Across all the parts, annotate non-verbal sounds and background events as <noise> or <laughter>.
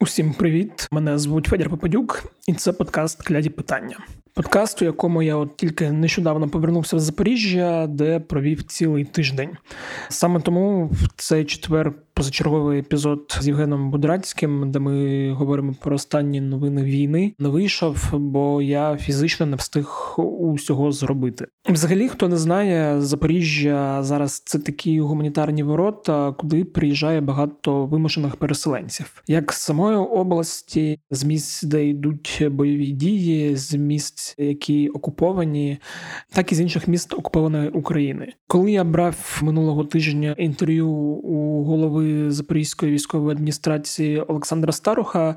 Усім привіт! Мене звуть Федір Попадюк, і це подкаст Кляді питання. Подкаст, у якому я от тільки нещодавно повернувся в Запоріжжя, де провів цілий тиждень. Саме тому в цей четвер позачерговий епізод з Євгеном Будрацьким, де ми говоримо про останні новини війни, не вийшов, бо я фізично не встиг усього зробити. Взагалі, хто не знає, Запоріжжя зараз це такі гуманітарні ворота, куди приїжджає багато вимушених переселенців, як з самої області, з місць, де йдуть бойові дії, з місць, які окуповані, так і з інших міст окупованої України. Коли я брав минулого тижня інтерв'ю у голови Запорізької військової адміністрації Олександра Старуха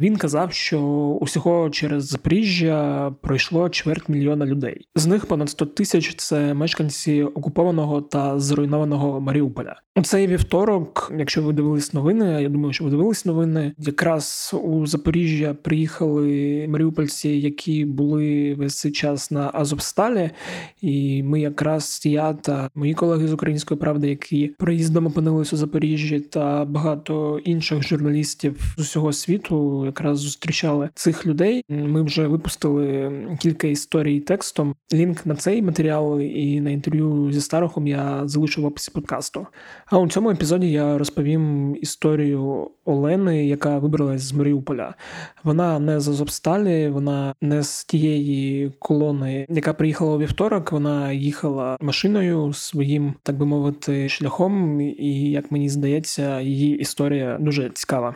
він казав, що усього через Запоріжжя пройшло чверть мільйона людей. З них понад 100 тисяч це мешканці окупованого та зруйнованого Маріуполя. У цей вівторок, якщо ви дивились новини, я думаю, що ви дивились новини. Якраз у Запоріжжя приїхали маріупольці, які були весь цей час на Азовсталі, і ми якраз я та мої колеги з української правди, які проїздом опинились у. Запоріжжі та багато інших журналістів з усього світу якраз зустрічали цих людей. Ми вже випустили кілька історій текстом. Лінк на цей матеріал і на інтерв'ю зі Старохом я залишу в описі подкасту. А у цьому епізоді я розповім історію Олени, яка вибралась з Маріуполя. Вона не з Азовсталі, вона не з тієї колони, яка приїхала у вівторок. Вона їхала машиною своїм, так би мовити, шляхом, і як мені здається, її історія дуже цікава.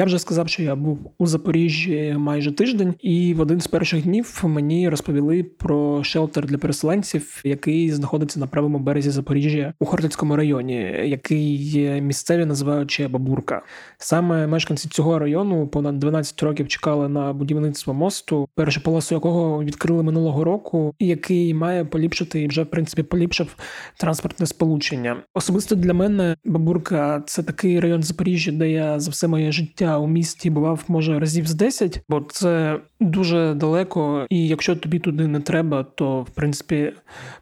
Я вже сказав, що я був у Запоріжжі майже тиждень, і в один з перших днів мені розповіли про шелтер для переселенців, який знаходиться на правому березі Запоріжжя у Хортицькому районі, який місцеві називають Чебабурка. Саме мешканці цього району понад 12 років чекали на будівництво мосту, першу полосу якого відкрили минулого року, і який має поліпшити і вже в принципі поліпшив транспортне сполучення. Особисто для мене Бабурка це такий район Запоріжжя, де я за все моє життя у місті бував може разів з 10, бо це дуже далеко, і якщо тобі туди не треба, то в принципі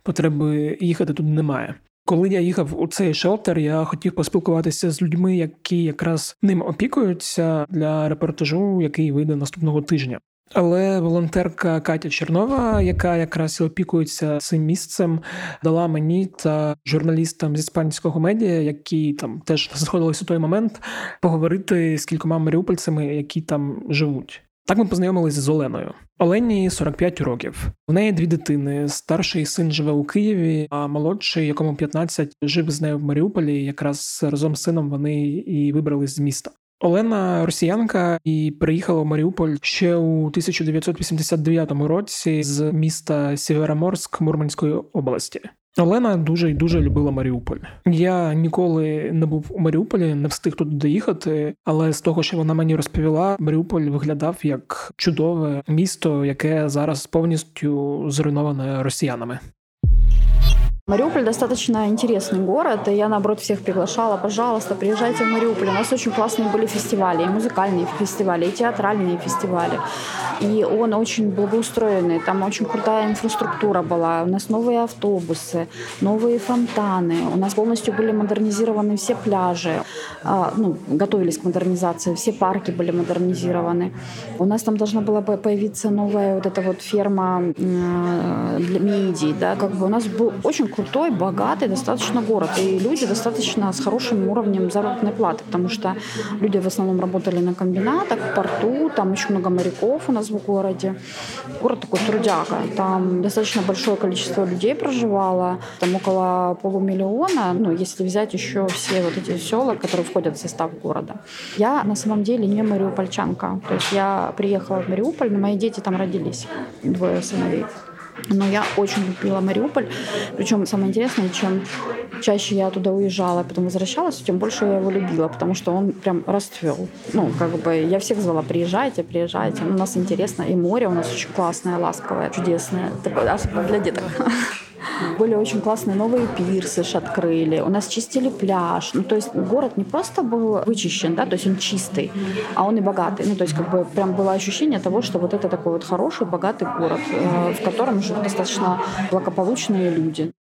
потреби їхати туди немає. Коли я їхав у цей шелтер, я хотів поспілкуватися з людьми, які якраз ним опікуються для репортажу, який вийде наступного тижня. Але волонтерка Катя Чернова, яка якраз і опікується цим місцем, дала мені та журналістам з іспанського медіа, які там теж знаходились у той момент, поговорити з кількома маріупольцями, які там живуть. Так ми познайомилися з Оленою. Олені 45 років. У неї дві дитини. Старший син живе у Києві, а молодший, якому 15, жив з нею в Маріуполі. Якраз разом з сином вони і вибрались з міста. Олена росіянка і приїхала в Маріуполь ще у 1989 році з міста Сєвєроморськ Мурманської області. Олена дуже і дуже любила Маріуполь. Я ніколи не був у Маріуполі, не встиг туди доїхати, але з того, що вона мені розповіла, Маріуполь виглядав як чудове місто, яке зараз повністю зруйноване росіянами. Мариуполь достаточно интересный город, и я, наоборот, всех приглашала, пожалуйста, приезжайте в Мариуполь. У нас очень классные были фестивали, и музыкальные фестивали, и театральные фестивали. И он очень благоустроенный, там очень крутая инфраструктура была. У нас новые автобусы, новые фонтаны. У нас полностью были модернизированы все пляжи, а, ну, готовились к модернизации, все парки были модернизированы. У нас там должна была появиться новая вот эта вот ферма для мидий, да, как бы у нас был очень крутой, богатый достаточно город. И люди достаточно с хорошим уровнем заработной платы, потому что люди в основном работали на комбинатах, в порту, там очень много моряков у нас в городе. Город такой трудяга. Там достаточно большое количество людей проживало, там около полумиллиона, ну, если взять еще все вот эти села, которые входят в состав города. Я на самом деле не мариупольчанка. То есть я приехала в Мариуполь, но мои дети там родились, двое сыновей. Но я очень любила Мариуполь. Причем самое интересное, чем чаще я туда уезжала, потом возвращалась, тем больше я его любила, потому что он прям расцвел. Ну, как бы я всех звала, приезжайте, приезжайте. У нас интересно. И море у нас очень классное, ласковое, чудесное. Такое, особенно для деток. Были очень классные новые пирсы открыли. У нас чистили пляж. Ну, то есть город не просто был вычищен, да, то есть он чистый, а он и богатый. Ну, то есть как бы прям было ощущение того, что вот это такой вот хороший, богатый город, э, в котором живут достаточно благополучные люди.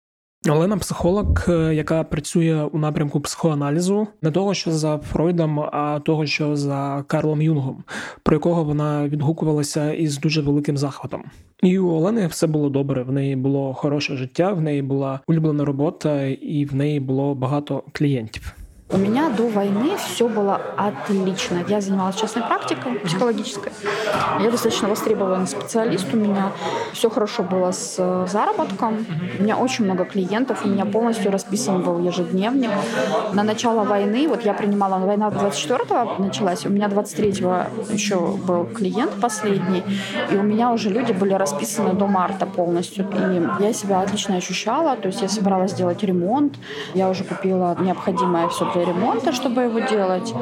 Олена психолог, е, яка працює у напрямку психоаналізу, не того, що за Фройдом, а того, що за Карлом Юнгом, про якого вона відгукувалася із дуже великим захватом. І у Олени все було добре. В неї було хороше життя, в неї була улюблена робота, і в неї було багато клієнтів. У меня до войны все было отлично. Я занималась частной практикой психологической. Я достаточно востребованный специалист. У меня все хорошо было с э, заработком. У меня очень много клиентов. У меня полностью расписан был ежедневник. На начало войны, вот я принимала, война 24-го началась, у меня 23-го еще был клиент последний, и у меня уже люди были расписаны до марта полностью. И я себя отлично ощущала, то есть я собиралась сделать ремонт, я уже купила необходимое все для ремонта, чтобы его делать.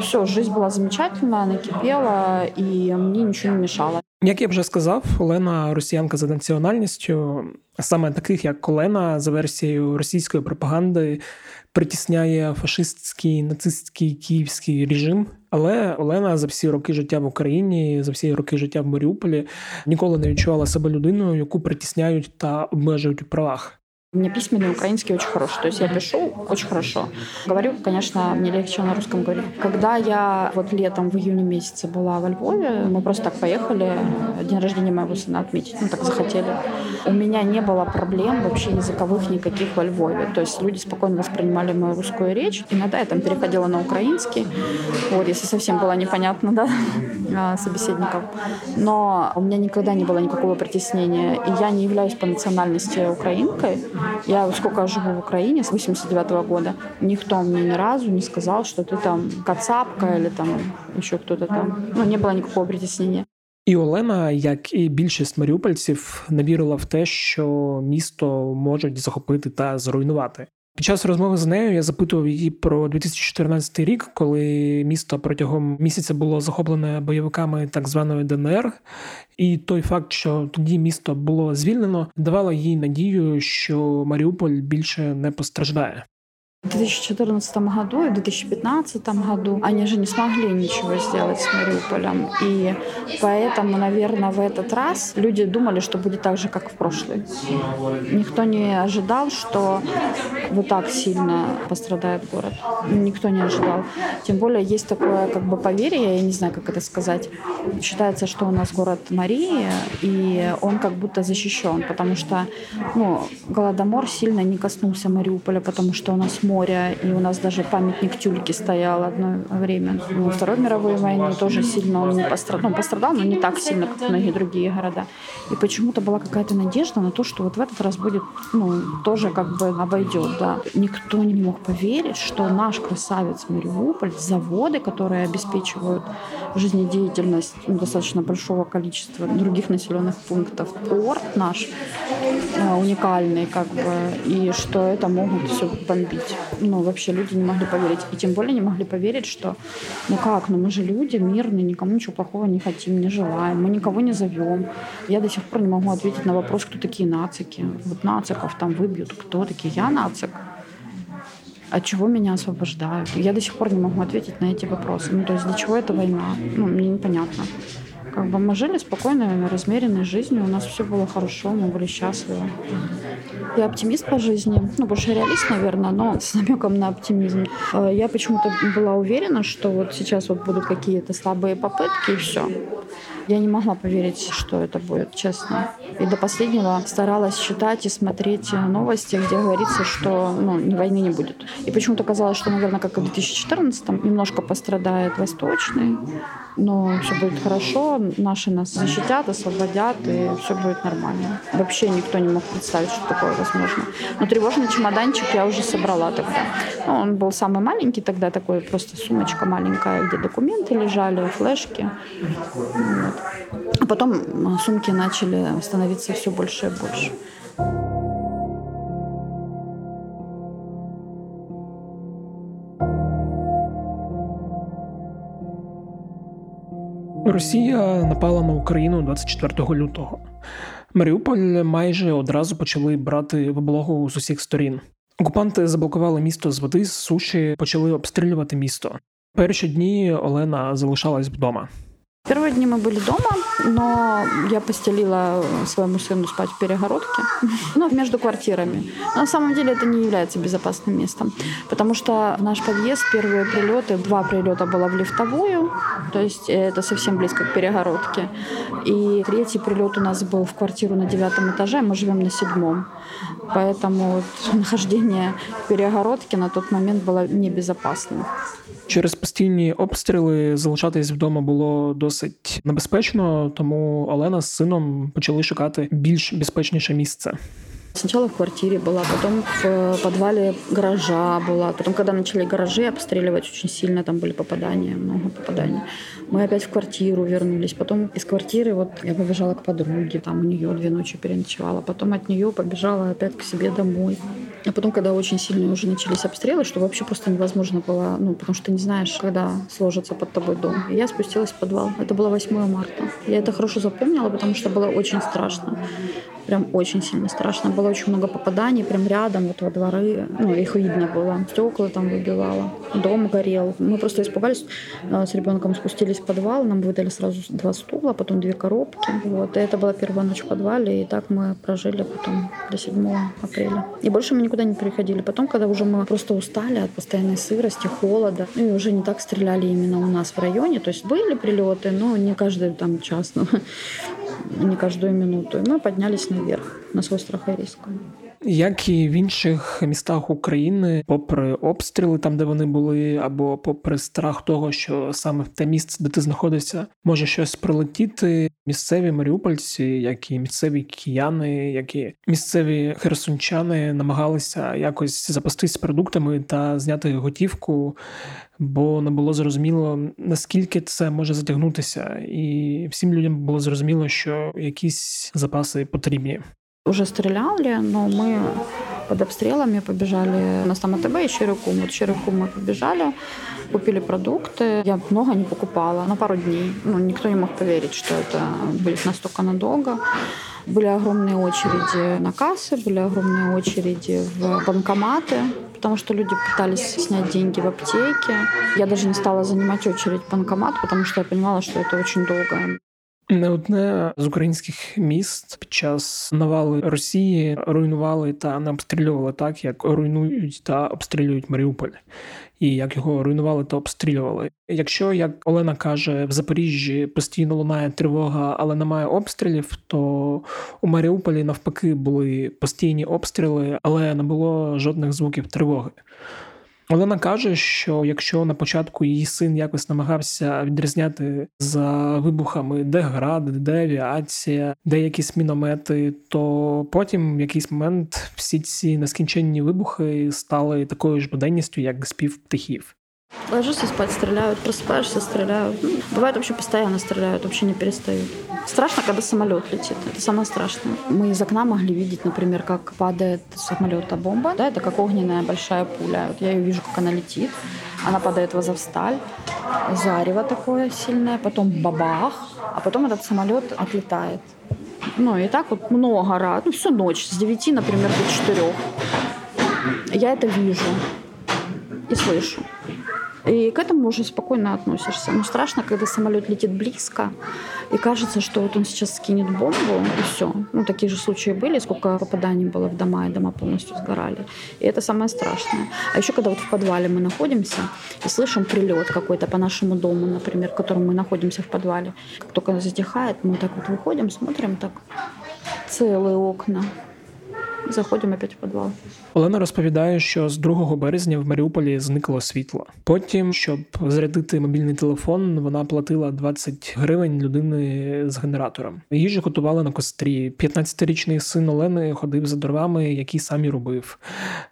Все, жизнь была замечательная, она кипела, и мне ничего не мешало. Як я вже сказав, Олена росіянка за національністю, саме таких як Олена, за версією російської пропаганди, притісняє фашистський нацистський київський режим. Але Олена за всі роки життя в Україні, за всі роки життя в Маріуполі ніколи не відчувала себе людиною, яку притісняють та обмежують у правах. У меня письменный украинский очень хороший. То есть я пишу очень хорошо. Говорю, конечно, мне легче на русском говорить. Когда я вот летом в июне месяце была во Львове, мы просто так поехали день рождения моего сына отметить. Ну, так захотели. У меня не было проблем вообще языковых никаких во Львове. То есть люди спокойно воспринимали мою русскую речь. Иногда я там переходила на украинский. Вот, если совсем было непонятно, да, <laughs> а, собеседникам. Но у меня никогда не было никакого притеснения. И я не являюсь по национальности украинкой. Я сколько живу в Украине с 89 -го года, никто мне ни разу не сказал, что ты там кацапка или там еще кто-то там. Ну, не было никакого притеснения. І Олена, як і більшість маріупольців, не вірила в те, що місто можуть захопити та зруйнувати. Під час розмови з нею я запитував її про 2014 рік, коли місто протягом місяця було захоплене бойовиками так званої ДНР, і той факт, що тоді місто було звільнено, давало їй надію, що Маріуполь більше не постраждає. В 2014 году и в 2015 году они же не смогли ничего сделать с Мариуполем. И поэтому, наверное, в этот раз люди думали, что будет так же, как в прошлый. Никто не ожидал, что вот так сильно пострадает город. Никто не ожидал. Тем более есть такое как бы поверье, я не знаю, как это сказать. Считается, что у нас город Марии, и он как будто защищен, потому что ну, Голодомор сильно не коснулся Мариуполя, потому что у нас море моря, и у нас даже памятник Тюльки стоял одно время. Во Второй мировой войне тоже сильно он не пострадал, ну, пострадал, но не так сильно, как многие другие города. И почему-то была какая-то надежда на то, что вот в этот раз будет, ну, тоже как бы обойдет, да. Никто не мог поверить, что наш красавец Мариуполь, заводы, которые обеспечивают жизнедеятельность ну, достаточно большого количества других населенных пунктов, порт наш э, уникальный, как бы, и что это могут все бомбить ну, вообще люди не могли поверить. И тем более не могли поверить, что, ну как, ну мы же люди мирные, никому ничего плохого не хотим, не желаем, мы никого не зовем. Я до сих пор не могу ответить на вопрос, кто такие нацики. Вот нациков там выбьют, кто такие? Я нацик. От чего меня освобождают? Я до сих пор не могу ответить на эти вопросы. Ну, то есть для чего эта война? Ну, мне непонятно. Как бы мы жили спокойной, размеренной жизнью, у нас все было хорошо, мы были счастливы. Я оптимист по жизни, ну, больше реалист, наверное, но с намеком на оптимизм. Э, я почему-то была уверена, что вот сейчас вот будут какие-то слабые попытки и все. Я не могла поверить, что это будет, честно. И до последнего старалась читать и смотреть новости, где говорится, что ну, войны не будет. И почему-то казалось, что, наверное, как и в 2014 немножко пострадает Восточный, но все будет хорошо, наши нас защитят, освободят, и все будет нормально. Вообще никто не мог представить, что такое возможно. Но тревожный чемоданчик я уже собрала тогда. Ну, он был самый маленький тогда, такой просто сумочка маленькая, где документы лежали, флешки. Вот. А потом сумки начали становиться все больше и больше. Росія напала на Україну 24 лютого. Маріуполь майже одразу почали брати в облогу з усіх сторін. Окупанти заблокували місто з води, з суші, почали обстрілювати місто. Перші дні Олена залишалась вдома. Первые дни мы были дома, но я постелила своему сыну спать в перегородке, <laughs> ну, между квартирами. Но на самом деле это не является безопасным местом, потому что в наш подъезд первые прилеты, два прилета было в лифтовую, то есть это совсем близко к перегородке. И третий прилет у нас был в квартиру на девятом этаже, мы живем на седьмом. Поэтому вот <laughs> нахождение в перегородке на тот момент было небезопасным. Через постійні обстріли залишатись вдома було досить небезпечно, тому Олена з сином почали шукати більш безпечніше місце. Сначала в квартире была, потом в подвале гаража была. Потом, когда начали гаражи обстреливать очень сильно, там были попадания, много попаданий. Мы опять в квартиру вернулись. Потом из квартиры вот я побежала к подруге, там у нее две ночи переночевала. Потом от нее побежала опять к себе домой. А потом, когда очень сильно уже начались обстрелы, что вообще просто невозможно было, ну, потому что ты не знаешь, когда сложится под тобой дом. Я спустилась в подвал. Это было 8 марта. Я это хорошо запомнила, потому что было очень страшно. Прям очень сильно страшно. Было очень много попаданий прям рядом, вот во дворы. Ну, их видно было. Стекла там выбивало. Дом горел. Мы просто испугались. Э, с ребенком спустились в подвал. Нам выдали сразу два стула, потом две коробки. Вот. И это была первая ночь в подвале. И так мы прожили потом до 7 апреля. И больше мы никуда не приходили. Потом, когда уже мы просто устали от постоянной сырости, холода, ну и уже не так стреляли именно у нас в районе. То есть были прилеты, но не каждый там час. Не каждую минуту. И мы поднялись наверх на свой страх и риск. Як і в інших містах України, попри обстріли, там де вони були, або попри страх того, що саме в те місце, де ти знаходишся, може щось прилетіти. Місцеві маріупольці, як і місцеві кияни, як і місцеві херсончани намагалися якось запастись продуктами та зняти готівку. Бо не було зрозуміло, наскільки це може затягнутися, і всім людям було зрозуміло, що якісь запаси потрібні. Уже стреляли, но мы под обстрелами побежали. У нас там АТБ и Черекум. Вот Черекум мы побежали, купили продукты. Я много не покупала, на пару дней. Ну, никто не мог поверить, что это будет настолько надолго. Были огромные очереди на кассы, были огромные очереди в банкоматы, потому что люди пытались снять деньги в аптеке. Я даже не стала занимать очередь в банкомат, потому что я понимала, что это очень долго. Не одне з українських міст під час навали Росії руйнували та не обстрілювали так, як руйнують та обстрілюють Маріуполь, і як його руйнували та обстрілювали. Якщо як Олена каже, в Запоріжжі постійно лунає тривога, але немає обстрілів, то у Маріуполі навпаки були постійні обстріли, але не було жодних звуків тривоги. Олена каже, що якщо на початку її син якось намагався відрізняти за вибухами, де град, де авіація, де якісь міномети, то потім в якийсь момент всі ці нескінченні вибухи стали такою ж буденністю, як спів птахів. Ложишься спать, стреляют, просыпаешься, стреляют. Ну, бывает вообще постоянно стреляют, вообще не перестают. Страшно, когда самолет летит. Это самое страшное. Мы из окна могли видеть, например, как падает с самолета бомба. Да, это как огненная большая пуля. Вот я ее вижу, как она летит. Она падает в Азовсталь. Зарево такое сильное. Потом бабах. А потом этот самолет отлетает. Ну, и так вот много раз. Ну, всю ночь. С 9, например, до 4. Я это вижу и слышу. И к этому уже спокойно относишься. Но страшно, когда самолет летит близко, и кажется, что вот он сейчас скинет бомбу, и все. Ну, такие же случаи были, сколько попаданий было в дома, и дома полностью сгорали. И это самое страшное. А еще, когда вот в подвале мы находимся и слышим прилет какой-то по нашему дому, например, в котором мы находимся в подвале, как только затихает, мы так вот выходим, смотрим так целые окна, заходимо опять в підвал. Олена розповідає, що з 2 березня в Маріуполі зникло світло. Потім, щоб зарядити мобільний телефон, вона платила 20 гривень людини з генератором. Їжу готували на кострі. 15-річний син Олени ходив за дровами, які самі робив.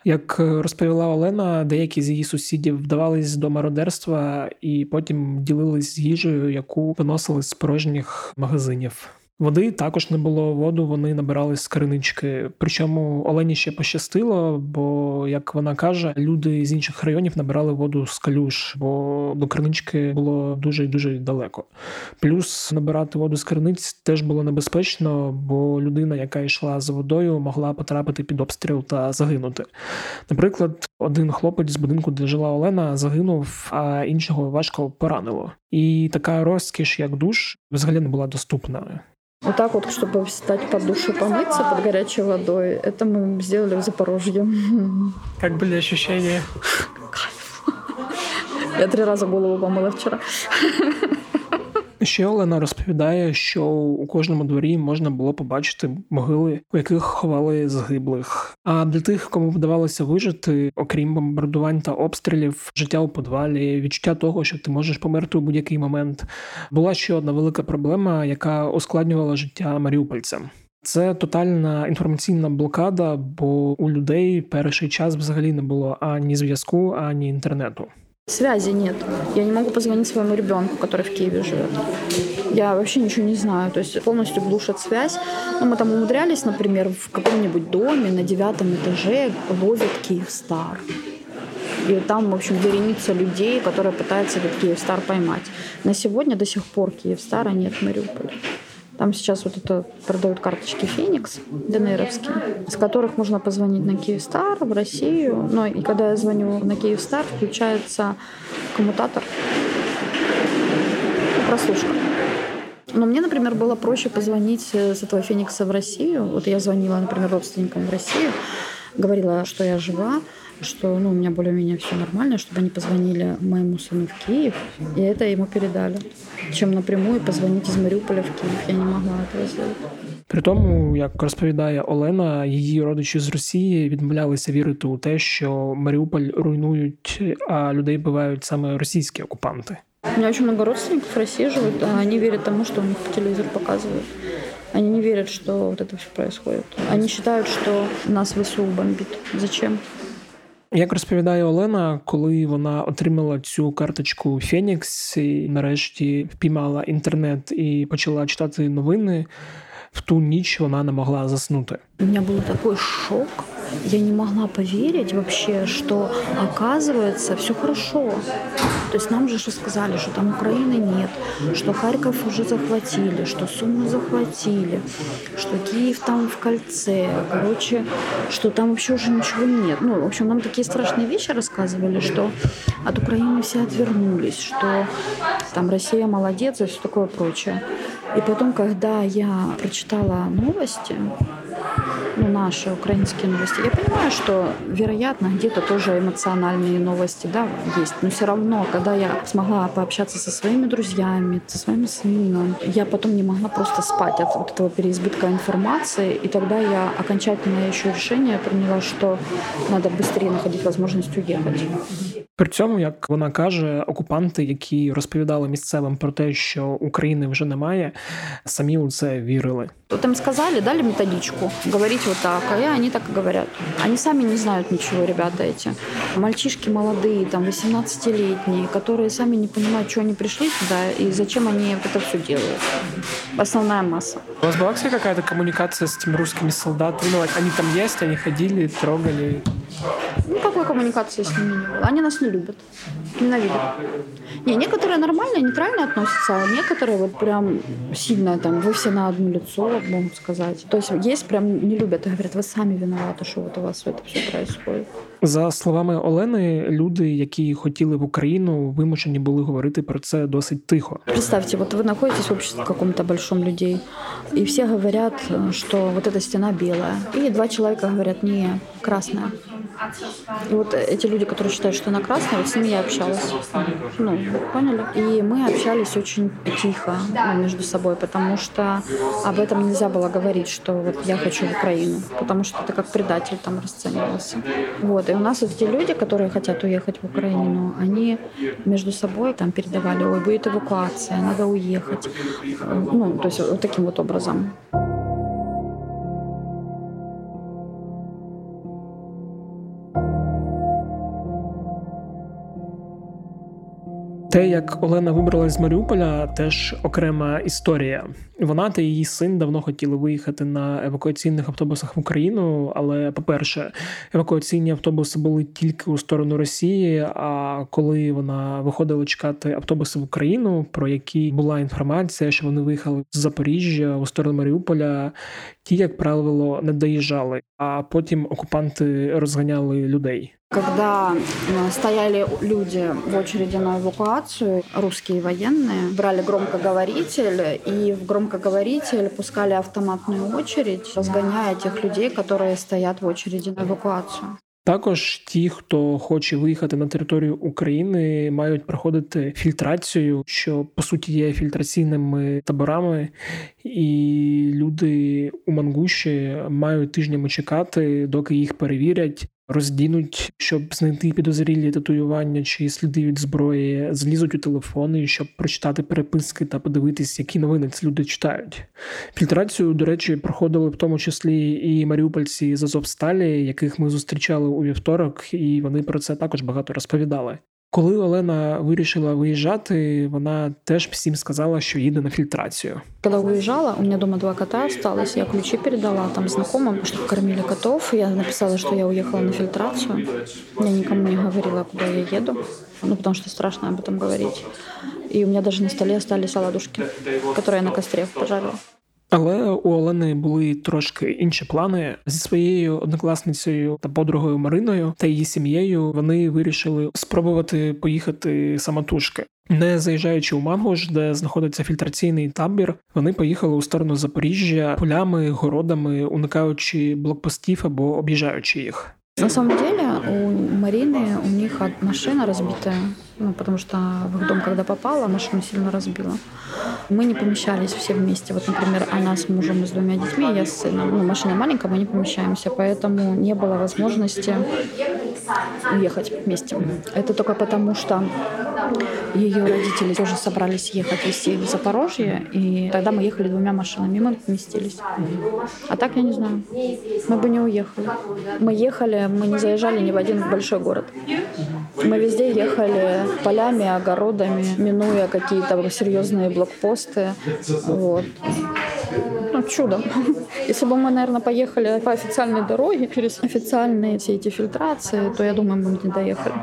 Як розповіла Олена, деякі з її сусідів вдавались до мародерства і потім ділились з їжею, яку виносили з порожніх магазинів. Води також не було воду, вони набирали з кринички. Причому Олені ще пощастило, бо як вона каже, люди з інших районів набирали воду з калюш, бо до кринички було дуже і дуже далеко. Плюс набирати воду з криниць теж було небезпечно, бо людина, яка йшла за водою, могла потрапити під обстріл та загинути. Наприклад, один хлопець з будинку, де жила Олена, загинув, а іншого важко поранило. І така розкіш, як душ, взагалі не була доступна. Вот так вот, чтобы встать под душ и помыться под горячей водой, это мы сделали в Запорожье. Как были ощущения? Я три раза голову помыла вчера. Ще Олена розповідає, що у кожному дворі можна було побачити могили, у яких ховали загиблих. А для тих, кому вдавалося вижити, окрім бомбардувань та обстрілів, життя у подвалі, відчуття того, що ти можеш померти у будь-який момент, була ще одна велика проблема, яка ускладнювала життя маріупольцям. Це тотальна інформаційна блокада, бо у людей перший час взагалі не було ані зв'язку, ані інтернету. Связи нет. Я не могу позвонить своему ребенку, который в Киеве живет. Я вообще ничего не знаю. То есть полностью глушат связь. Ну, мы там умудрялись, например, в каком-нибудь доме на девятом этаже ловят Киевстар. И там, в общем, вереница людей, которые пытаются этот Киевстар поймать. На сегодня до сих пор Киевстара нет в Мариуполе. Там сейчас вот это продают карточки Феникс ДНРовские, с которых можно позвонить на Киевстар в Россию. Но и когда я звоню на Киевстар, включается коммутатор, ну, прослушка. Но мне, например, было проще позвонить с этого Феникса в Россию. Вот я звонила, например, родственникам в Россию, говорила, что я жива, что ну, у меня более-менее все нормально, чтобы они позвонили моему сыну в Киев, и это ему передали. Чем напрямую позвонить из Маріуполя в Київ. Я не могла этого сделать. При тому, як розповідає Олена, її родичі з Росії відмовлялися вірити у те, що Маріуполь руйнують, а людей бувають саме російські окупанти. У меня очень много родственников в России живут, а они верят тому, что у них по телевизору показывают. Они не верят, что вот это все происходит. Они считают, что нас ВСУ бомбит. Зачем? Як розповідає Олена, коли вона отримала цю карточку Фенікс і нарешті впіймала інтернет і почала читати новини, в ту ніч вона не могла заснути. У меня был такой шок. Я не могла поверить вообще, что оказывается все хорошо. То есть нам же что сказали, что там Украины нет, что Харьков уже захватили, что Суму захватили, что Киев там в кольце, короче, что там вообще уже ничего нет. Ну, в общем, нам такие страшные вещи рассказывали, что от Украины все отвернулись, что там Россия молодец и все такое прочее. И потом, когда я прочитала новости, ну, наши украинские новости. Я понимаю, что, вероятно, где-то тоже эмоциональные новости, да, есть. Но все равно, когда я смогла пообщаться со своими друзьями, со своим сыном, я потом не могла просто спать от вот этого переизбытка информации. И тогда я окончательно еще решение приняла, что надо быстрее находить возможность уехать. При цьому, як вона каже, окупанти, які розповідали місцевим про те, що України вже немає, самі у це вірили. Вот им сказали, дали методичку, говорить вот так, а они так и говорят. Они сами не знают ничего, ребята эти. Мальчишки молодые, там, 18-летние, которые сами не понимают, что они пришли туда и зачем они вот это все делают. Основная масса. У вас была вообще какая-то коммуникация с этими русскими солдатами? Ну, они там есть, они ходили, трогали? Ну, какой коммуникации с ними не было? Они нас не любят, ненавидят. Не, некоторые нормально, нейтрально относятся, а некоторые вот прям сильно там, вы все на одно лицо, могут сказать. То есть есть прям не любят и говорят, вы сами виноваты, что вот у вас это все происходит. За словами Олени, люди, які хотіли в Україну, вимушені були говорити про це досить тихо. Представьте, вот вы находитесь в обществе каком-то большом людей, и все говорят, что вот эта стена белая. И два человека говорят, не, красная. Вот эти люди, которые считают, что она красная, вот с ними я общалась. Ну, поняли? И мы общались очень тихо ну, между собой, потому что об этом нельзя было говорить, что вот я хочу в Украину, потому что это как предатель там расценивался. Вот. И у нас вот эти люди, которые хотят уехать в Украину, они между собой там передавали, ой, будет эвакуация, надо уехать. Ну, то есть вот таким вот образом. Те, як Олена вибралась з Маріуполя, теж окрема історія. Вона та її син давно хотіли виїхати на евакуаційних автобусах в Україну. Але, по-перше, евакуаційні автобуси були тільки у сторону Росії. А коли вона виходила чекати автобуси в Україну, про які була інформація, що вони виїхали з Запоріжжя у сторону Маріуполя, ті, як правило, не доїжджали. А потім окупанти розганяли людей. Когда стояли люди в очереди на эвакуацию, русские военные брали громкоговоритель и в громкоговоритель пускали автоматную очередь, разгоняя тех людей, которые стоят в очереди на эвакуацию. Також ті, хто хоче виїхати на територію України, мають проходити фільтрацію, що по суті є фільтраційними таборами, і люди у Мангуші мають тижнями чекати, доки їх перевірять роздінуть, щоб знайти підозрілі татуювання чи сліди від зброї, злізуть у телефони, щоб прочитати переписки та подивитись, які новини ці люди читають. Фільтрацію, до речі, проходили в тому числі і маріупольці з Азовсталі, яких ми зустрічали у вівторок, і вони про це також багато розповідали. Коли Олена вирішила виїжджати, вона теж всім сказала, що їде на фільтрацію. Когда уезжала, у меня дома два кота осталось, я ключи передала там знакомым, чтобы кормили котов. Я написала, что я уехала на фильтрацию. Я никому не говорила, куда я еду, ну, потому что страшно об этом говорить. И у меня даже на столе остались оладушки, которые я на костре пожарила. Але у Олени були трошки інші плани зі своєю однокласницею та подругою Мариною та її сім'єю. Вони вирішили спробувати поїхати самотужки. Не заїжджаючи у Мангуш, де знаходиться фільтраційний табір, вони поїхали у сторону Запоріжжя полями, городами, уникаючи блокпостів або об'їжджаючи їх. На самом деле у Марины у них машина разбитая, ну, потому что в их дом, когда попала, машину сильно разбила. Мы не помещались все вместе. Вот, например, она с мужем и с двумя детьми, я с сыном. Ну, машина маленькая, мы не помещаемся, поэтому не было возможности уехать вместе. Это только потому, что ее родители тоже собрались ехать везти в Запорожье, и тогда мы ехали двумя машинами, и мы поместились. А так я не знаю. Мы бы не уехали. Мы ехали, мы не заезжали ни в один большой город. Мы везде ехали полями, огородами, минуя какие-то серьезные блокпосты. Вот. Ну, чудо. <laughs> Если бы мы, наверное, поехали по официальной дороге через официальные все эти фильтрации, то, я думаю, мы бы не доехали.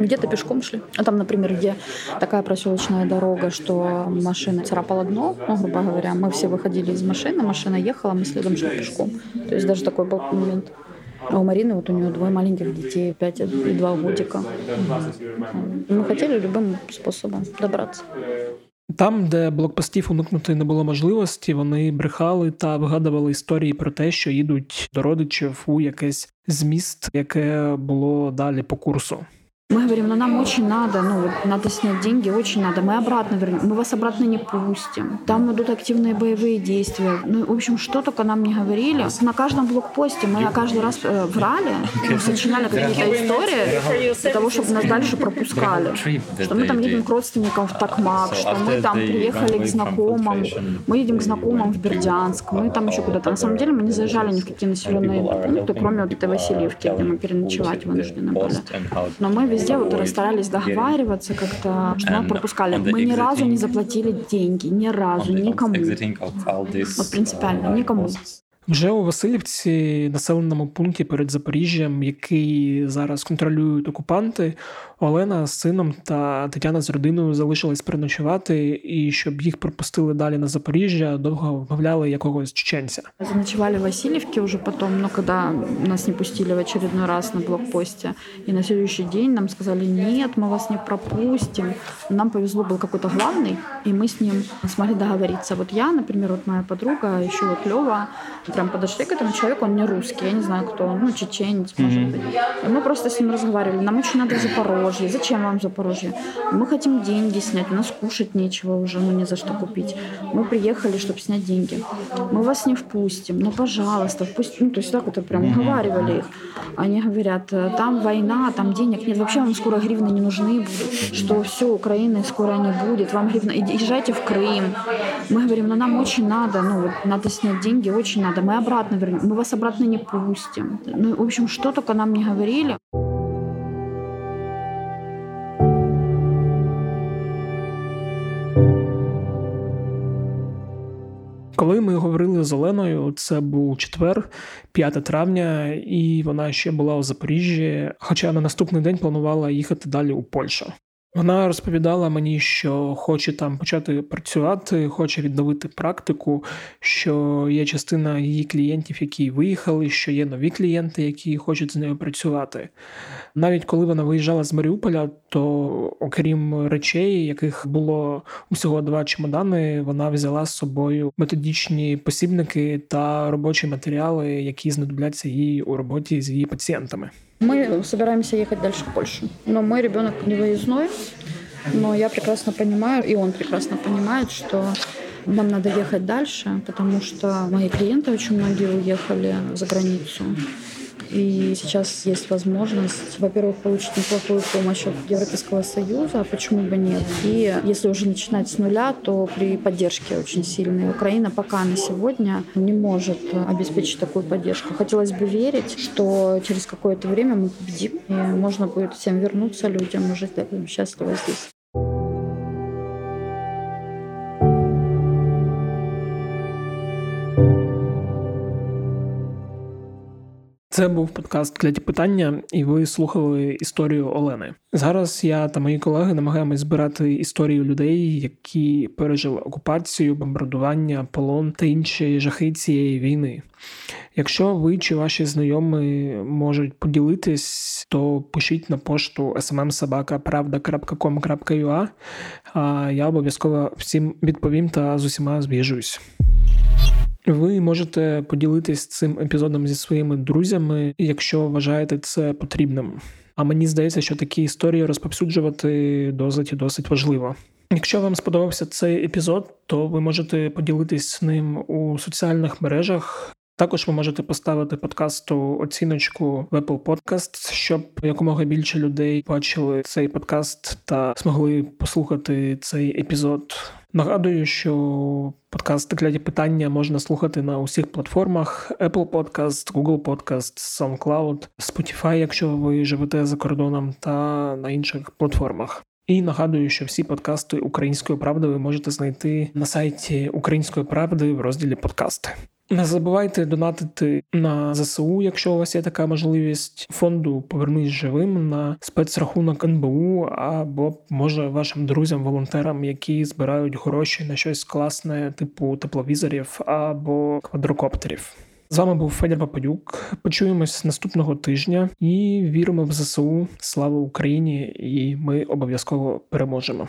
Где-то пешком шли. А там, например, где такая проселочная дорога, что машина царапала дно, ну, грубо говоря, мы все выходили из машины, машина ехала, мы следом шли пешком. То есть даже такой был момент. А у Марины вот у нее двое маленьких детей, пять и два годика. Мы хотели любым способом добраться. Там, де блокпостів уникнути не було можливості, вони брехали та вигадували історії про те, що їдуть до родичів у якесь зміст, яке було далі по курсу. Мы говорим, ну нам очень надо, ну надо снять деньги, очень надо. Мы обратно вернем, мы вас обратно не пустим. Там идут активные боевые действия. Ну, в общем, что только нам не говорили. На каждом блокпосте мы каждый раз э, врали, ну, сочиняли какие-то истории для того, чтобы нас дальше пропускали. Что мы там едем к родственникам в Токмак, что мы там приехали к знакомым, мы едем к знакомым в Бердянск, мы там еще куда-то. На самом деле мы не заезжали ни в какие населенные пункты, кроме вот этой Васильевки, где мы переночевать вынуждены были. Но мы везде вот старались договариваться как-то, что нас пропускали. Мы ни разу не заплатили деньги, ни разу, никому. Вот принципиально, никому. Вже у Васильівці, населеному пункті перед Запоріжжям, який зараз контролюють окупанти, Олена з сином та Тетяна з родиною залишились переночувати, і щоб їх пропустили далі на Запоріжжя, довго вмовляли якогось чеченця. Заночевали в Васильевке уже потом, но когда нас не пустили в очередной раз на блокпосте, и на следующий день нам сказали, нет, мы вас не пропустим. Нам повезло, был какой-то главный, и мы с ним смогли договориться. Вот я, например, вот моя подруга, еще вот Лева, прям подошли к этому человеку, он не русский, я не знаю кто он, ну, чеченец, может mm-hmm. быть. И мы просто с ним разговаривали, нам очень надо Запорожье, зачем вам Запорожье? Мы хотим деньги снять, у нас кушать нечего уже, ну, не за что купить. Мы приехали, чтобы снять деньги. Мы вас не впустим, ну, пожалуйста, впустим. Ну, то есть так вот прям уговаривали их. Они говорят, там война, там денег нет, вообще вам скоро гривны не нужны будут, что все, Украины скоро не будет, вам гривна, езжайте в Крым. Мы говорим, ну, нам очень надо, ну, вот, надо снять деньги, очень надо, это, мы обратно вернем, мы вас обратно не пустим. Ну, в общем, что только нам не говорили. Коли ми говорили з Оленою, це був четвер, 5 травня, і вона ще була у Запоріжжі, хоча на наступний день планувала їхати далі у Польщу. Вона розповідала мені, що хоче там почати працювати, хоче відновити практику, що є частина її клієнтів, які виїхали, що є нові клієнти, які хочуть з нею працювати. Навіть коли вона виїжджала з Маріуполя, то окрім речей, яких було усього два чемодани, вона взяла з собою методичні посібники та робочі матеріали, які знадобляться їй у роботі з її пацієнтами. Мы собираемся ехать дальше в Польшу. Но мой ребенок не выездной, но я прекрасно понимаю, и он прекрасно понимает, что нам надо ехать дальше, потому что мои клиенты очень многие уехали за границу. И сейчас есть возможность, во-первых, получить неплохую помощь от Европейского Союза, а почему бы нет? И если уже начинать с нуля, то при поддержке очень сильной. Украина пока на сегодня не может обеспечить такую поддержку. Хотелось бы верить, что через какое-то время мы победим, и можно будет всем вернуться людям жить счастливо здесь. Це був подкаст «Кляті питання, і ви слухали історію Олени. Зараз я та мої колеги намагаємось збирати історію людей, які пережили окупацію, бомбардування, полон та інші жахи цієї війни. Якщо ви чи ваші знайомі можуть поділитись, то пишіть на пошту smmsobaka.pravda.com.ua, я обов'язково всім відповім та з усіма зв'яжусь. Ви можете поділитись цим епізодом зі своїми друзями, якщо вважаєте це потрібним. А мені здається, що такі історії розповсюджувати досить і досить важливо. Якщо вам сподобався цей епізод, то ви можете поділитись ним у соціальних мережах. Також ви можете поставити подкасту оціночку в Apple Podcast, щоб якомога більше людей бачили цей подкаст та змогли послухати цей епізод. Нагадую, що подкаст «Кляді питання можна слухати на усіх платформах: Apple Podcast, Google Podcast, SoundCloud, Spotify, якщо ви живете за кордоном, та на інших платформах. І нагадую, що всі подкасти Української правди ви можете знайти на сайті Української правди в розділі подкасти. Не забувайте донатити на ЗСУ, якщо у вас є така можливість фонду Повернись живим на спецрахунок НБУ або може вашим друзям-волонтерам, які збирають гроші на щось класне, типу тепловізорів або квадрокоптерів. З вами був Федір Пападюк. Почуємось наступного тижня і віримо в ЗСУ. Слава Україні! І ми обов'язково переможемо.